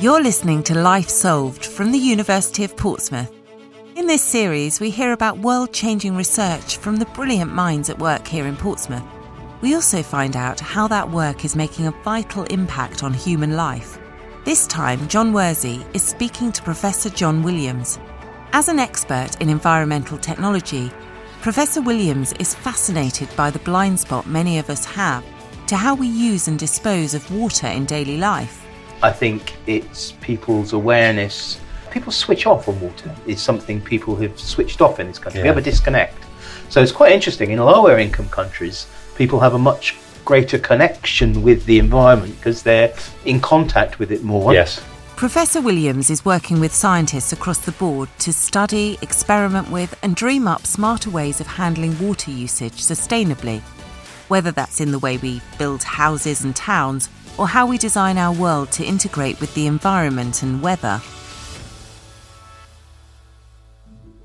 You're listening to Life Solved from the University of Portsmouth. In this series, we hear about world changing research from the brilliant minds at work here in Portsmouth. We also find out how that work is making a vital impact on human life. This time, John Worsey is speaking to Professor John Williams. As an expert in environmental technology, Professor Williams is fascinated by the blind spot many of us have to how we use and dispose of water in daily life. I think it's people's awareness. People switch off on water. It's something people have switched off in this country. We have a disconnect. So it's quite interesting. In lower income countries, people have a much greater connection with the environment because they're in contact with it more. Yes. Professor Williams is working with scientists across the board to study, experiment with, and dream up smarter ways of handling water usage sustainably. Whether that's in the way we build houses and towns, or how we design our world to integrate with the environment and weather.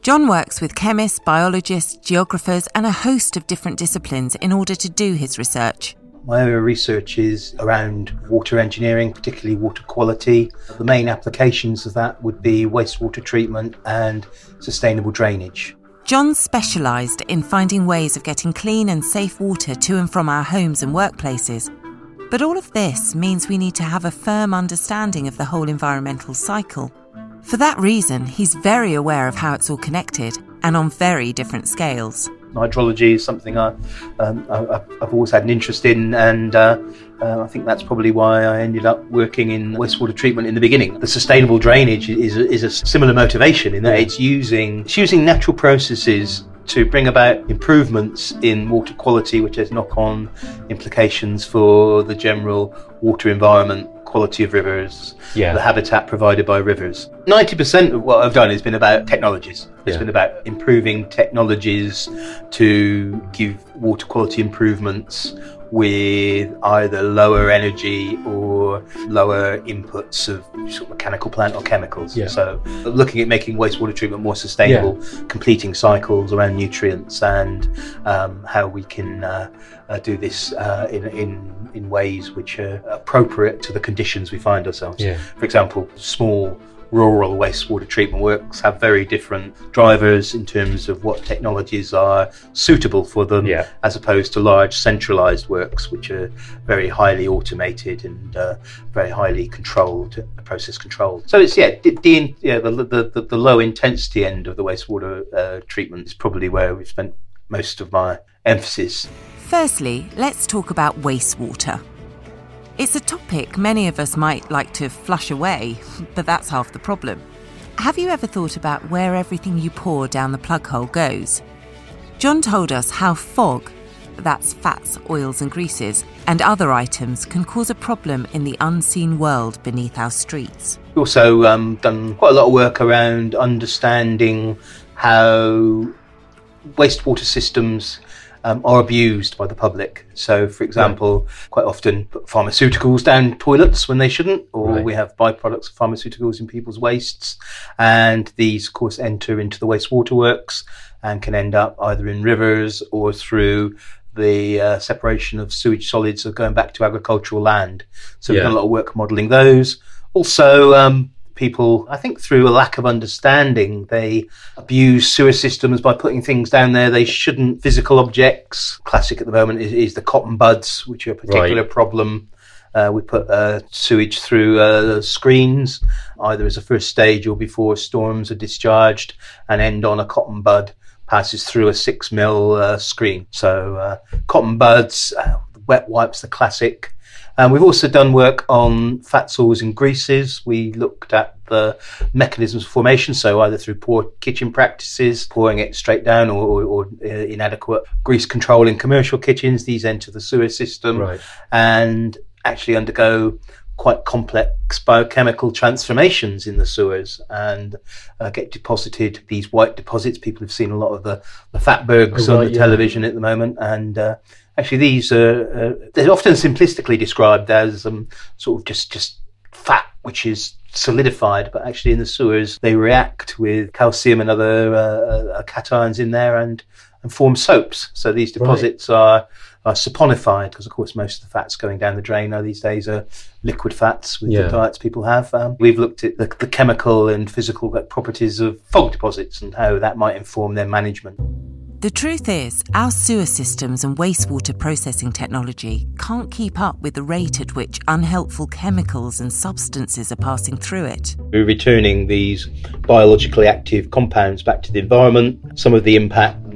John works with chemists, biologists, geographers, and a host of different disciplines in order to do his research. My area of research is around water engineering, particularly water quality. The main applications of that would be wastewater treatment and sustainable drainage. John specialised in finding ways of getting clean and safe water to and from our homes and workplaces. But all of this means we need to have a firm understanding of the whole environmental cycle. For that reason, he's very aware of how it's all connected and on very different scales. hydrology is something I, um, I, I've I've always had an interest in, and uh, uh, I think that's probably why I ended up working in wastewater treatment in the beginning. The sustainable drainage is, is a similar motivation in that it's using it's using natural processes to bring about improvements in water quality, which has knock-on implications for the general water environment, quality of rivers, Yeah. the habitat provided by rivers. 90% of what I've done has been about technologies. It's Yeah. been about improving technologies to give water quality improvements with either lower energy or lower inputs of sort of mechanical plant or chemicals. Yeah. So looking at making wastewater treatment more sustainable, completing cycles around nutrients and um, how we can uh, uh, do this uh, in, in, in ways which are appropriate to the conditions we find ourselves. Yeah. For example, small rural wastewater treatment works have very different drivers in terms of what technologies are suitable for them Yeah. as opposed to large centralized works which are very highly automated and uh, very highly controlled process controlled so it's yeah the, the, yeah, the, the, the, the low intensity end of the wastewater uh, treatment is probably where we've spent most of my emphasis Firstly, let's talk about wastewater. It's a topic many of us might like to flush away, but that's half the problem. Have you ever thought about where everything you pour down the plug hole goes? John told us how fog, that's fats, oils, and greases, and other items can cause a problem in the unseen world beneath our streets. We've also um, done quite a lot of work around understanding how wastewater systems um, are abused by the public. So, for example, quite often put pharmaceuticals down toilets when they shouldn't, or Right. we have byproducts of pharmaceuticals in people's wastes, and these, of course, enter into the wastewater works and can end up either in rivers or through the uh, separation of sewage solids of going back to agricultural land. So we've done a lot of work modelling those. Also, um, people, I think through a lack of understanding, they abuse sewer systems by putting things down there they shouldn't. Physical objects, classic at the moment, is, is the cotton buds, which are a particular Right. problem. Uh, we put uh, sewage through uh, screens, either as a first stage or before storms are discharged, and end on a cotton bud passes through a six mil uh, screen. So uh, cotton buds, uh, wet wipes, the classic. And we've also done work on fats, oils, and greases. We looked at the mechanisms of formation, so either through poor kitchen practices, pouring it straight down, or, or, or uh, inadequate grease control in commercial kitchens. These enter the sewer system Right. and actually undergo quite complex biochemical transformations in the sewers and uh, get deposited these white deposits. People have seen a lot of the, the fatbergs Oh, on the yeah. television at the moment, and uh, actually these are uh, they're often simplistically described as um, sort of just just fat which is solidified, but actually in the sewers they react with calcium and other uh, uh, cations in there and and form soaps. So these deposits are are saponified because, of course, most of the fats going down the drain now these days are liquid fats with Yeah. the diets people have. Um, we've looked at the, the chemical and physical properties of fog deposits and how that might inform their management. The truth is, our sewer systems and wastewater processing technology can't keep up with the rate at which unhelpful chemicals and substances are passing through it. We're returning these biologically active compounds back to the environment. Some of the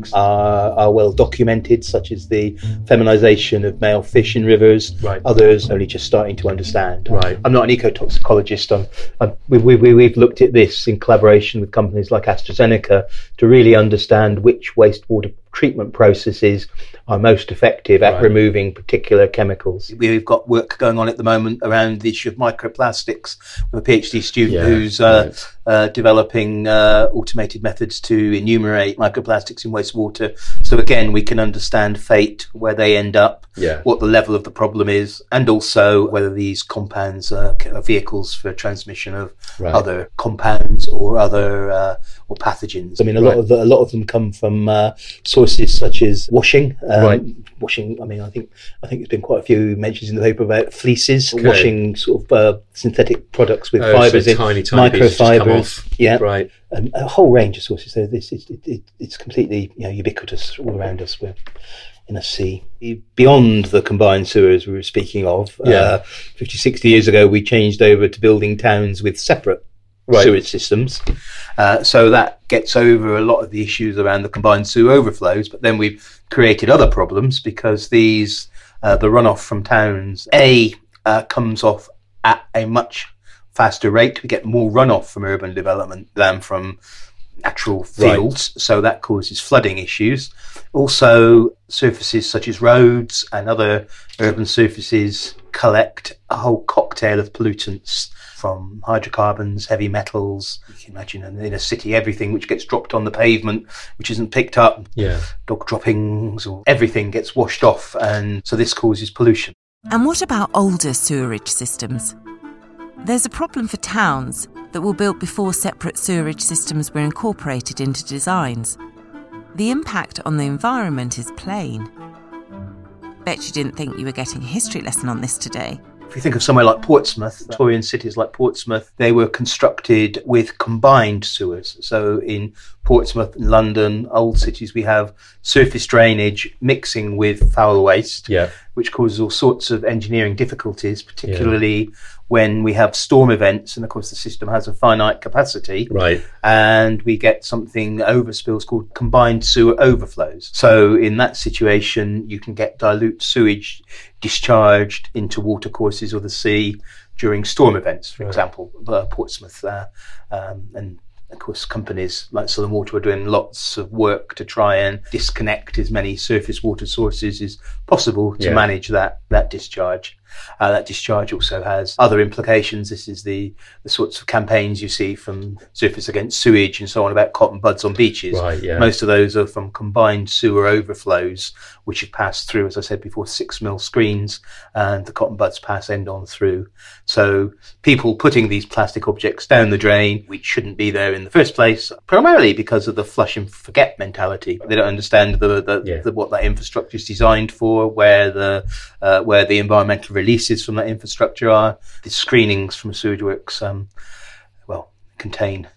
impacts are, are well documented, such as the feminization of male fish in rivers. Right. Others only just starting to understand. Right. I'm not an ecotoxicologist. I'm, I'm, we, we, we, we've looked at this in collaboration with companies like AstraZeneca to really understand which wastewater treatment processes are most effective at Right. removing particular chemicals. We've got work going on at the moment around the issue of microplastics with a PhD student Yeah, who's uh, right. Uh, developing uh, automated methods to enumerate microplastics in wastewater. So again, we can understand fate, where they end up, Yeah. what the level of the problem is, and also whether these compounds are, are vehicles for transmission of Right. other compounds or other uh, or pathogens. I mean, a lot of a lot of them come from uh, sources such as washing. Um, Right. Washing. I mean, I think I think there's been quite a few mentions in the paper about fleeces, Okay. washing sort of uh, synthetic products with Oh, so fibres in tiny, tiny pieces just come microfibers. off. Yeah, Right. and a whole range of sources. So this is it, it, it's completely you know ubiquitous all around us. We're in a sea beyond the combined sewers we were speaking of. Yeah. Uh, 50, 60 years ago, we changed over to building towns with separate Right. sewage systems. Uh, so that gets over a lot of the issues around the combined sewer overflows. But then we've created other problems because these uh, the runoff from towns a uh, comes off at a much faster rate. We get more runoff from urban development than from natural Right. fields, so that causes flooding issues. Also, surfaces such as roads and other urban surfaces collect a whole cocktail of pollutants from hydrocarbons, heavy metals. You can imagine in in a city, everything which gets dropped on the pavement, which isn't picked up, Yeah. dog droppings, or everything gets washed off, and so this causes pollution. And what about older sewerage systems? There's a problem for towns that were built before separate sewerage systems were incorporated into designs. The impact on the environment is plain. Bet you didn't think you were getting a history lesson on this today. If you think of somewhere like Portsmouth, Victorian cities like Portsmouth, they were constructed with combined sewers. So in Portsmouth and London, old cities, we have surface drainage mixing with foul waste, Yeah. which causes all sorts of engineering difficulties, particularly when we have storm events. And of course, the system has a finite capacity Right. and we get something overspills called combined sewer overflows. So in that situation, you can get dilute sewage discharged into watercourses or the sea during storm events, for Right. example, uh, Portsmouth, uh, um, and of course, companies like Southern Water are doing lots of work to try and disconnect as many surface water sources as possible to Yeah. manage that that discharge. Uh, that discharge also has other implications. This is the, the sorts of campaigns you see from Surfers Against Sewage and so on about cotton buds on beaches. Right. Yeah. Most of those are from combined sewer overflows, which have passed through, as I said before, six mil screens, and the cotton buds pass end on through. So people putting these plastic objects down the drain, which shouldn't be there in the first place, primarily because of the flush and forget mentality. They don't understand the, the, Yeah. the what that infrastructure is designed for, where the uh, where the environmental releases from that infrastructure are. The screenings from sewage works, um, well, contain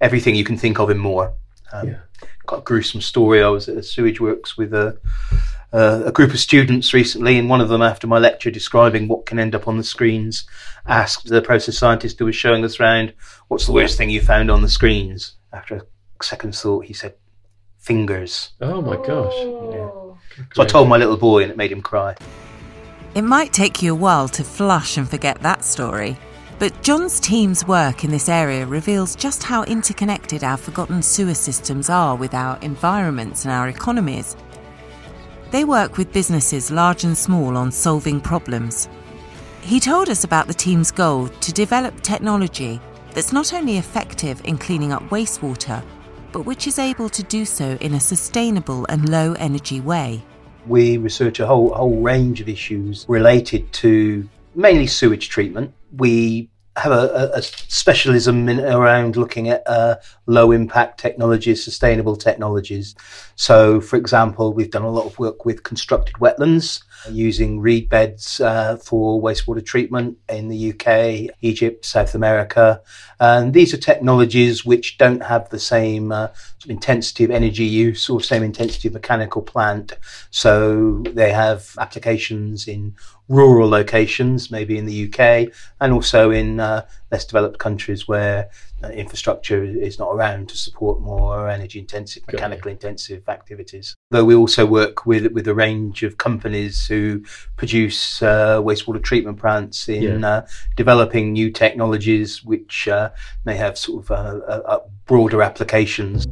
everything you can think of and more. Um, Yeah. Got a gruesome story. I was at a sewage works with a uh, a group of students recently, and one of them, after my lecture describing what can end up on the screens, asked the process scientist who was showing us around, "What's the worst thing you found on the screens?" After a second thought, he said, "Fingers." Oh my gosh. So I told my little boy, and it made him cry. It might take you a while to flush and forget that story, but John's team's work in this area reveals just how interconnected our forgotten sewer systems are with our environments and our economies. They work with businesses large and small on solving problems. He told us about the team's goal to develop technology that's not only effective in cleaning up wastewater, but which is able to do so in a sustainable and low energy way. We research a whole whole range of issues related to mainly sewage treatment. We have a, a specialism in, around looking at uh, low impact technologies, sustainable technologies. So, for example, we've done a lot of work with constructed wetlands using reed beds uh, for wastewater treatment in the UK, Egypt, South America. And these are technologies which don't have the same uh, intensity of energy use or same intensity of mechanical plant. So they have applications in rural locations, maybe in the UK, and also in uh, less developed countries where uh, infrastructure is not around to support more energy intensive, mechanically intensive activities. Though we also work with with a range of companies who produce uh, wastewater treatment plants in yeah. Uh, developing new technologies which uh, may have sort of uh, broader applications.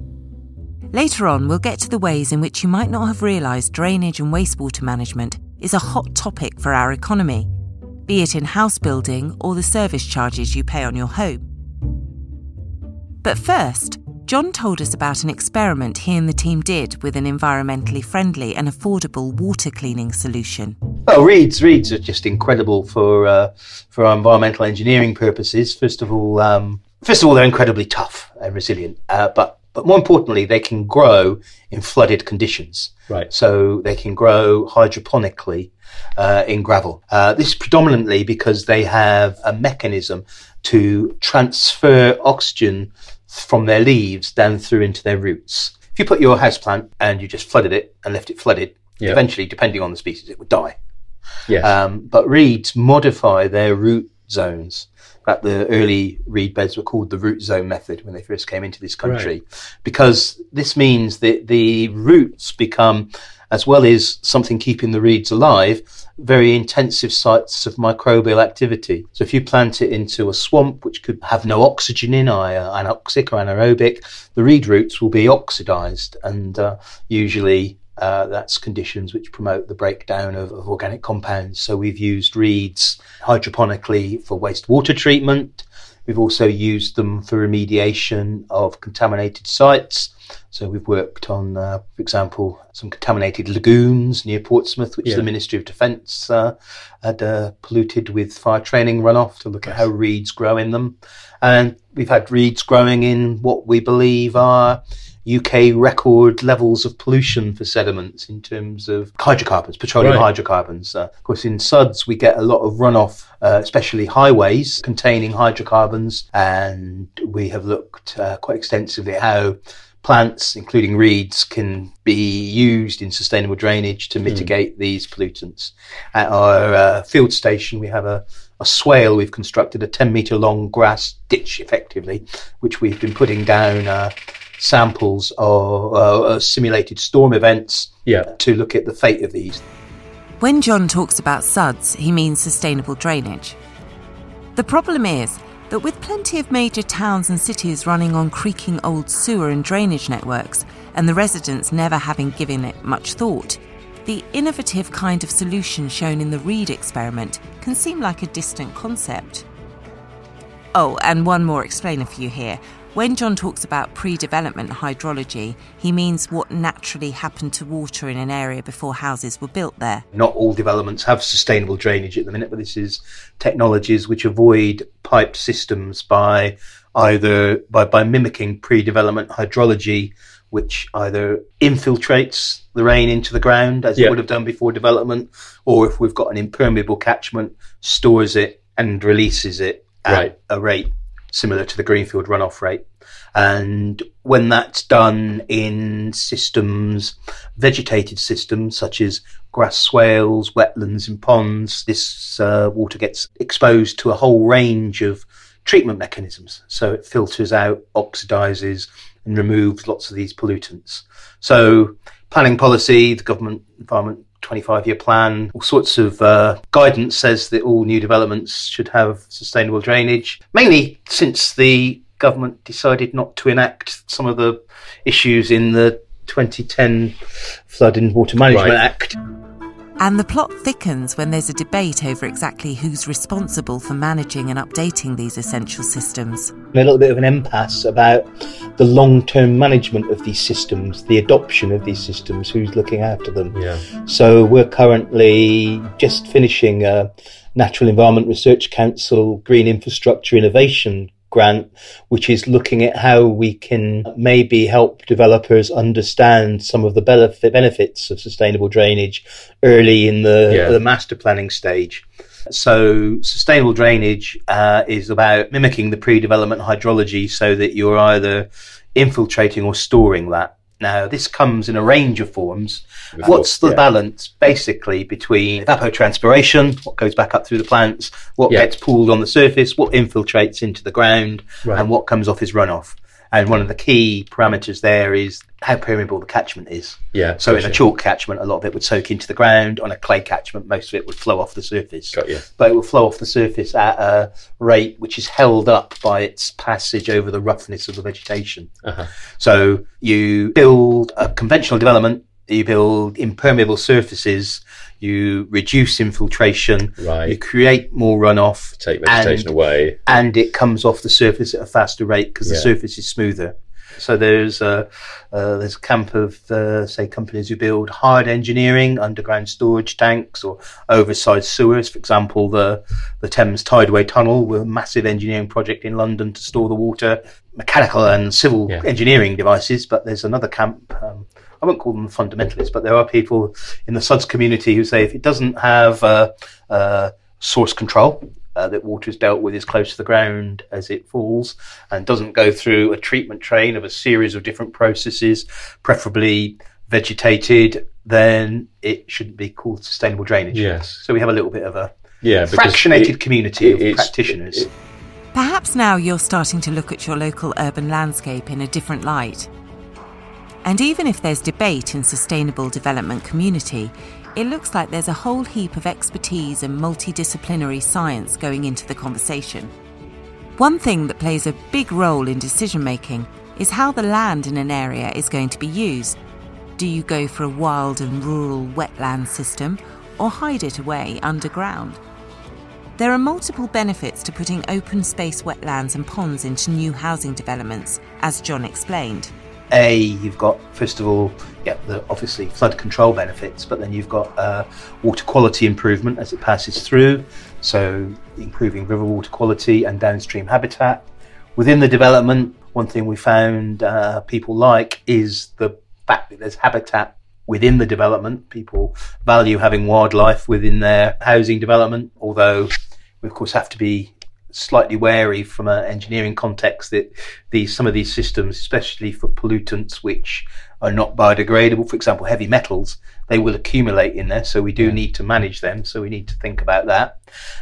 Later on, we'll get to the ways in which you might not have realised drainage and wastewater management is a hot topic for our economy, be it in house building or the service charges you pay on your home. But first, John told us about an experiment he and the team did with an environmentally friendly and affordable water cleaning solution. Well, reeds, reeds are just incredible for uh, for our environmental engineering purposes. First of all, um, first of all, they're incredibly tough and resilient, uh, but but more importantly, they can grow in flooded conditions. Right. So they can grow hydroponically uh, in gravel. Uh, this is predominantly because they have a mechanism to transfer oxygen from their leaves down through into their roots. If you put your houseplant and you just flooded it and left it flooded, yep. eventually, depending on the species, it would die. Yes. Um, but reeds modify their root zones that the early reed beds were called the root zone method when they first came into this country, right. because this means that the roots become, as well as something keeping the reeds alive, very intensive sites of microbial activity. So if you plant it into a swamp, which could have no oxygen in, anoxic or anaerobic, the reed roots will be oxidized and uh, usually uh, that's conditions which promote the breakdown of, of, organic compounds. So we've used reeds hydroponically for wastewater treatment. We've also used them for remediation of contaminated sites. So we've worked on, uh, for example, some contaminated lagoons near Portsmouth, which yeah. the Ministry of Defence uh, had uh, polluted with fire training runoff to look at how reeds grow in them. And we've had reeds growing in what we believe are UK record levels of pollution for sediments in terms of hydrocarbons, petroleum right. hydrocarbons. Uh, of course, in suds, we get a lot of runoff, uh, especially highways containing hydrocarbons, and we have looked uh, quite extensively at how plants, including reeds, can be used in sustainable drainage to hmm. mitigate mm. these pollutants. At our uh, field station, we have a, a swale. We've constructed a 10 metre long grass ditch, effectively, which we've been putting down uh, samples of uh, uh, simulated storm events yeah. to look at the fate of these. When John talks about SUDS, he means sustainable drainage. The problem is that with plenty of major towns and cities running on creaking old sewer and drainage networks, and the residents never having given it much thought, the innovative kind of solution shown in the Reed experiment can seem like a distant concept. Oh, and one more explainer for you here. When John talks about pre development hydrology, he means what naturally happened to water in an area before houses were built there. Not all developments have sustainable drainage at the minute, but this is technologies which avoid piped systems by either by, by mimicking pre development hydrology which either infiltrates the rain into the ground as it would have done before development, or if we've got an impermeable catchment, stores it and releases it at right. a rate similar to the Greenfield runoff rate. And when that's done in systems, vegetated systems such as grass swales, wetlands, and ponds, this uh, water gets exposed to a whole range of treatment mechanisms. So it filters out, oxidizes, and removes lots of these pollutants. So planning policy, the government environment 25 year plan, all sorts of uh, guidance says that all new developments should have sustainable drainage, mainly since the government decided not to enact some of the issues in the 2010 Flood and Water Management right. Act. And the plot thickens when there's a debate over exactly who's responsible for managing and updating these essential systems. A little bit of an impasse about the long term management of these systems, the adoption of these systems, who's looking after them. Yeah. So we're currently just finishing a Natural Environment Research Council Green Infrastructure Innovation grant, which is looking at how we can maybe help developers understand some of the benefits of sustainable drainage early in the, yeah. the master planning stage. So, sustainable drainage uh, is about mimicking the pre development hydrology so that you're either infiltrating or storing that. Now, this comes in a range of forms. What's the yeah. balance basically between evapotranspiration, what goes back up through the plants, what yeah. gets pooled on the surface, what infiltrates into the ground, right. and what comes off as runoff? And one of the key parameters there is how permeable the catchment is. Yeah. So in a chalk catchment, a lot of it would soak into the ground. On a clay catchment, most of it would flow off the surface. Got you. But it will flow off the surface at a rate which is held up by its passage over the roughness of the vegetation. Uh-huh. So you build a conventional development, you build impermeable surfaces you reduce infiltration, right. you create more runoff, take vegetation and, away, and it comes off the surface at a faster rate because yeah. the surface is smoother. So there's a uh, there's a camp of uh, say companies who build hard engineering, underground storage tanks, or oversized sewers. For example, the the Thames Tideway Tunnel, a massive engineering project in London to store the water, mechanical and civil yeah. engineering devices. But there's another camp. Um, I won't call them fundamentalists, but there are people in the SUDS community who say if it doesn't have uh, uh, source control, uh, that water is dealt with as close to the ground as it falls and doesn't go through a treatment train of a series of different processes, preferably vegetated, then it shouldn't be called sustainable drainage. Yes. So we have a little bit of a yeah, fractionated it, community it, of practitioners. It, Perhaps now you're starting to look at your local urban landscape in a different light. And even if there's debate in sustainable development community, it looks like there's a whole heap of expertise and multidisciplinary science going into the conversation. One thing that plays a big role in decision making is how the land in an area is going to be used. Do you go for a wild and rural wetland system or hide it away underground? There are multiple benefits to putting open space wetlands and ponds into new housing developments, as John explained. A, you've got first of all, yeah, the obviously flood control benefits, but then you've got uh, water quality improvement as it passes through, so improving river water quality and downstream habitat. Within the development, one thing we found uh, people like is the fact that there's habitat within the development. People value having wildlife within their housing development, although we of course have to be slightly wary from an engineering context that these some of these systems, especially for pollutants which are not biodegradable, for example, heavy metals, they will accumulate in there. So we do yeah. need to manage them. So we need to think about that.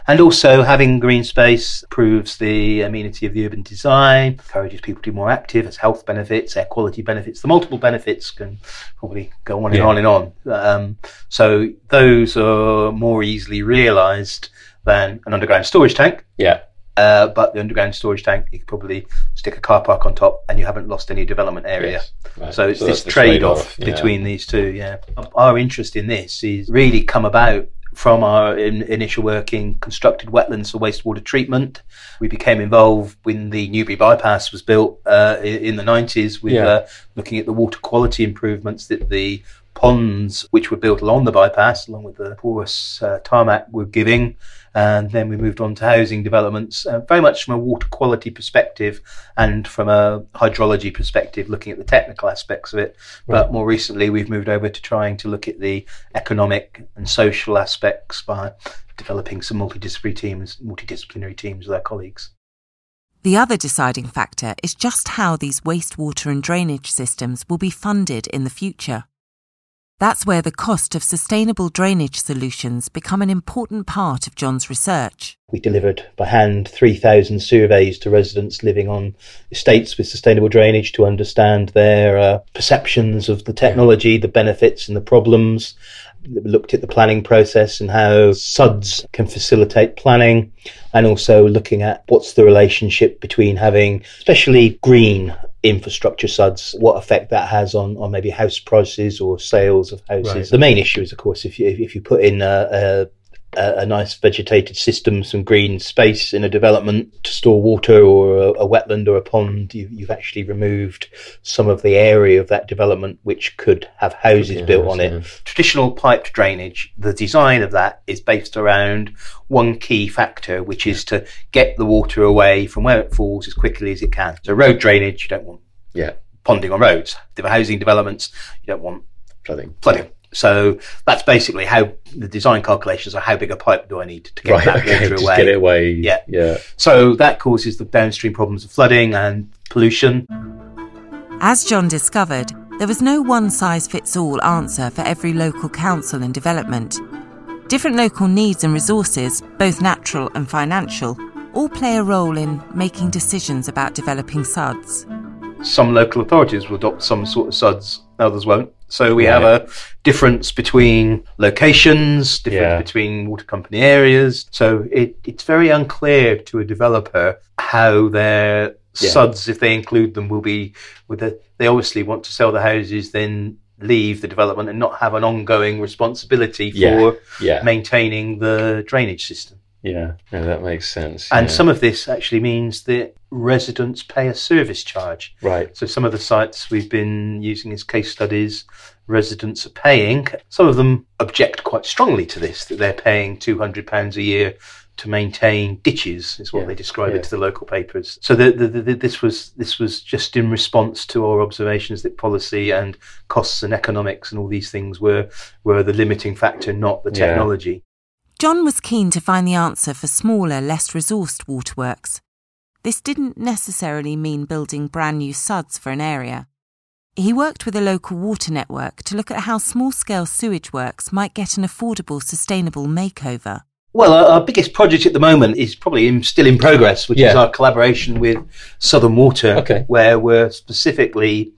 And also having green space proves the amenity of the urban design, encourages people to be more active, has health benefits, air quality benefits. The multiple benefits can probably go on and yeah. on and on. Um, so those are more easily realized than an underground storage tank. Yeah. Uh, but the underground storage tank, you could probably stick a car park on top, and you haven't lost any development area. Yes. Right. So it's so this trade-off, trade-off yeah. between these two. Yeah, our interest in this is really come about from our in, initial work in constructed wetlands for wastewater treatment. We became involved when the Newbury bypass was built uh, in the 90s with yeah. uh, looking at the water quality improvements that the ponds which were built along the bypass, along with the porous uh, tarmac, were giving and then we moved on to housing developments, uh, very much from a water quality perspective and from a hydrology perspective, looking at the technical aspects of it. Right. But more recently, we've moved over to trying to look at the economic and social aspects by developing some multidisciplinary teams, multidisciplinary teams with our colleagues. The other deciding factor is just how these wastewater and drainage systems will be funded in the future. That's where the cost of sustainable drainage solutions become an important part of John's research. We delivered by hand 3,000 surveys to residents living on estates with sustainable drainage to understand their uh, perceptions of the technology, the benefits and the problems. We looked at the planning process and how SUDS can facilitate planning, and also looking at what's the relationship between having, especially green infrastructure suds, what effect that has on, on maybe house prices or sales of houses. Right. The main issue is, of course, if you if you put in a, a a, a, nice vegetated system, some green space in a development to store water or a, a wetland or a pond, you, have actually removed some of the area of that development which could have houses yeah, built on it. Traditional piped drainage, the design of that is based around one key factor, which is to get the water away from where it falls as quickly as it can. So road drainage, you don't want yeah. ponding on roads. The housing developments, you don't want flooding. Flooding. So that's basically how the design calculations are how big a pipe do I need to get right, that okay, water away. Get it away. Yeah. Yeah. So that causes the downstream problems of flooding and pollution. As John discovered, there was no one size fits all answer for every local council and development. Different local needs and resources, both natural and financial, all play a role in making decisions about developing SUDs. Some local authorities will adopt some sort of SUDs, others won't. So we have a difference between locations, difference yeah. between water company areas. So it, it's very unclear to a developer how their yeah. suds, if they include them, will be. With the, they obviously want to sell the houses, then leave the development and not have an ongoing responsibility for yeah. maintaining the drainage system. Yeah, no, that makes sense. And some of this actually means that residents pay a service charge. Right. So some of the sites we've been using as case studies, residents are paying. Some of them object quite strongly to this, that they're paying £200 a year to maintain ditches is what yeah, they describe yeah. it to the local papers. So the, the, the, this was this was just in response to our observations that policy and costs and economics and all these things were were the limiting factor, not the technology. John was keen to find the answer for smaller, less resourced waterworks. This didn't necessarily mean building brand new suds for an area. He worked with a local water network to look at how small scale sewage works might get an affordable, sustainable makeover. Well, our, our, biggest project at the moment is probably in, still in progress, which yeah. is our collaboration with Southern Water, okay. where we're specifically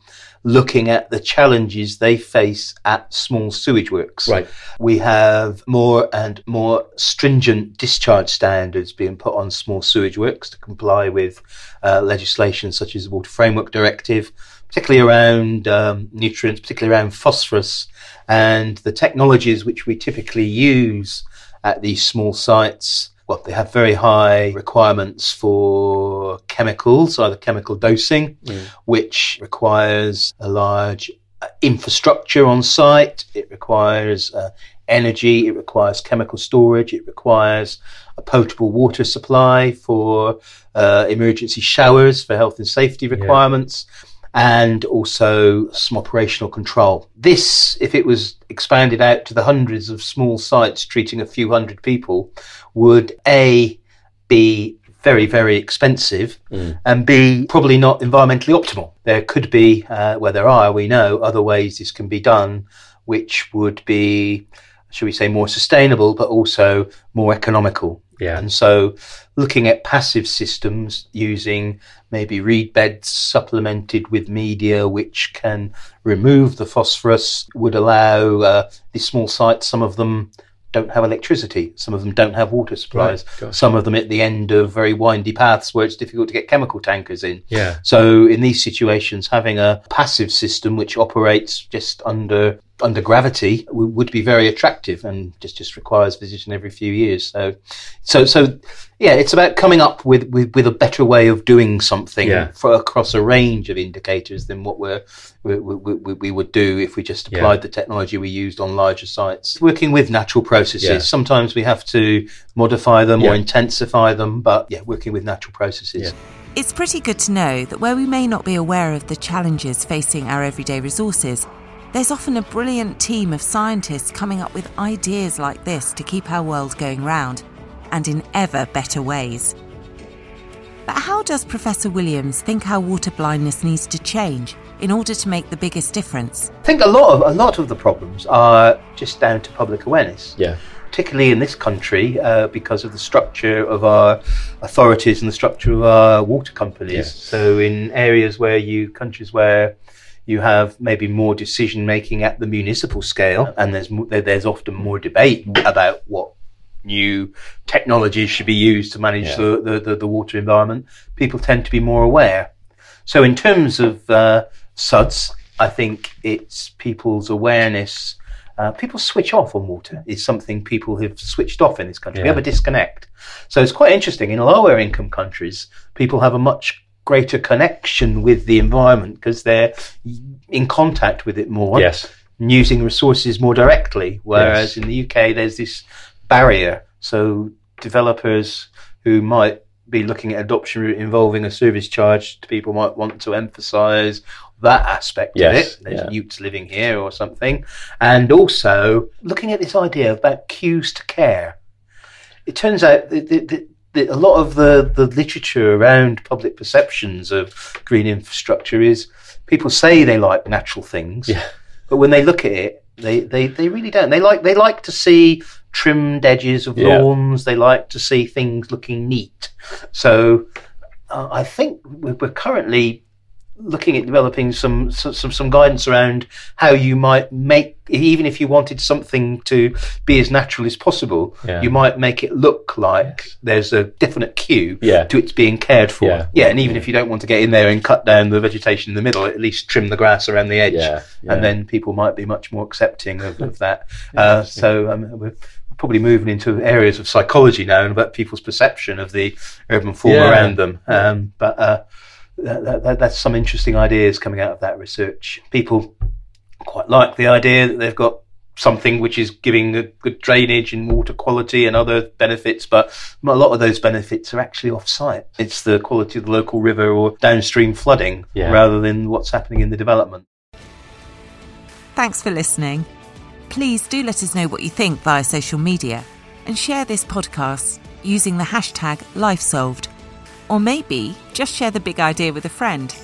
looking at the challenges they face at small sewage works. Right. We have more and more stringent discharge standards being put on small sewage works to comply with uh, legislation such as the Water Framework Directive, particularly around um, nutrients, particularly around phosphorus, and the technologies which we typically use at these small sites well, they have very high requirements for chemicals, either chemical dosing, mm. which requires a large uh, infrastructure on site. It requires uh, energy. It requires chemical storage. It requires a potable water supply for uh, emergency showers for health and safety requirements. Yeah and also some operational control. This, if it was expanded out to the hundreds of small sites treating a few hundred people, would A, be very, very expensive, mm. and B, probably not environmentally optimal. There could be, uh, where there are, we know, other ways this can be done, which would be, should we say, more sustainable, but also more economical. Yeah. And so looking at passive systems using maybe reed beds supplemented with media which can remove the phosphorus would allow uh, these small sites, some of them don't have electricity. Some of them don't have water supplies. Right, some of them at the end of very windy paths where it's difficult to get chemical tankers in. Yeah. So in these situations, having a passive system which operates just under under gravity would be very attractive and just just requires visiting every few years. So, so so yeah, it's about coming up with, with, with a better way of doing something yeah. for across a range of indicators than what we're, we, we, we, we would do if we just applied yeah. the technology we used on larger sites. Working with natural processes, yeah. sometimes we have to modify them or intensify them, but yeah, working with natural processes. It's pretty good to know that where we may not be aware of the challenges facing our everyday resources, there's often a brilliant team of scientists coming up with ideas like this to keep our world going round, and in ever better ways. But how does Professor Williams think our water blindness needs to change in order to make the biggest difference? I think a lot of a lot of the problems are just down to public awareness. Yeah. Particularly in this country, uh, because of the structure of our authorities and the structure of our water companies. Yes. So, in areas where you countries where you have maybe more decision making at the municipal scale, and there's there's often more debate about what new technologies should be used to manage yeah. the, the, the, the, water environment. People tend to be more aware. So in terms of uh, SUDS, I think it's people's awareness Uh, people switch off on water. Is something people have switched off in this country. We have a disconnect. So it's quite interesting. In lower income countries, people have a much greater connection with the environment because they're in contact with it more Yes. and using resources more directly. Whereas Yes. in the UK, there's this barrier. So developers who might be looking at adoption route involving a service charge, to people might want to emphasise that aspect of Yes, it. There's yeah. Utes living here or something, and also looking at this idea about cues to care. It turns out that, that, that, that a lot of the, the literature around public perceptions of green infrastructure is people say they like natural things, Yeah. but when they look at it, they, they, they really don't. They like they like to see trimmed edges of Yeah. lawns. They like to see things looking neat. So uh, I think we're currently looking at developing some, some some guidance around how you might make even if you wanted something to be as natural as possible, Yeah. you might make it look like there's a definite cue Yeah. to its being cared for. Yeah. yeah and even if you don't want to get in there and cut down the vegetation in the middle, at least trim the grass around the edge and then people might be much more accepting of, of that. uh, so um, we're probably moving into areas of psychology now and about people's perception of the urban form around them. Um, but uh, that, that, that, that's some interesting ideas coming out of that research. People quite like the idea that they've got something which is giving a good drainage and water quality and other benefits, but a lot of those benefits are actually off-site. It's the quality of the local river or downstream flooding Yeah. rather than what's happening in the development. Thanks for listening. Please do let us know what you think via social media and share this podcast using the hashtag LifeSolved. Or maybe just share the big idea with a friend.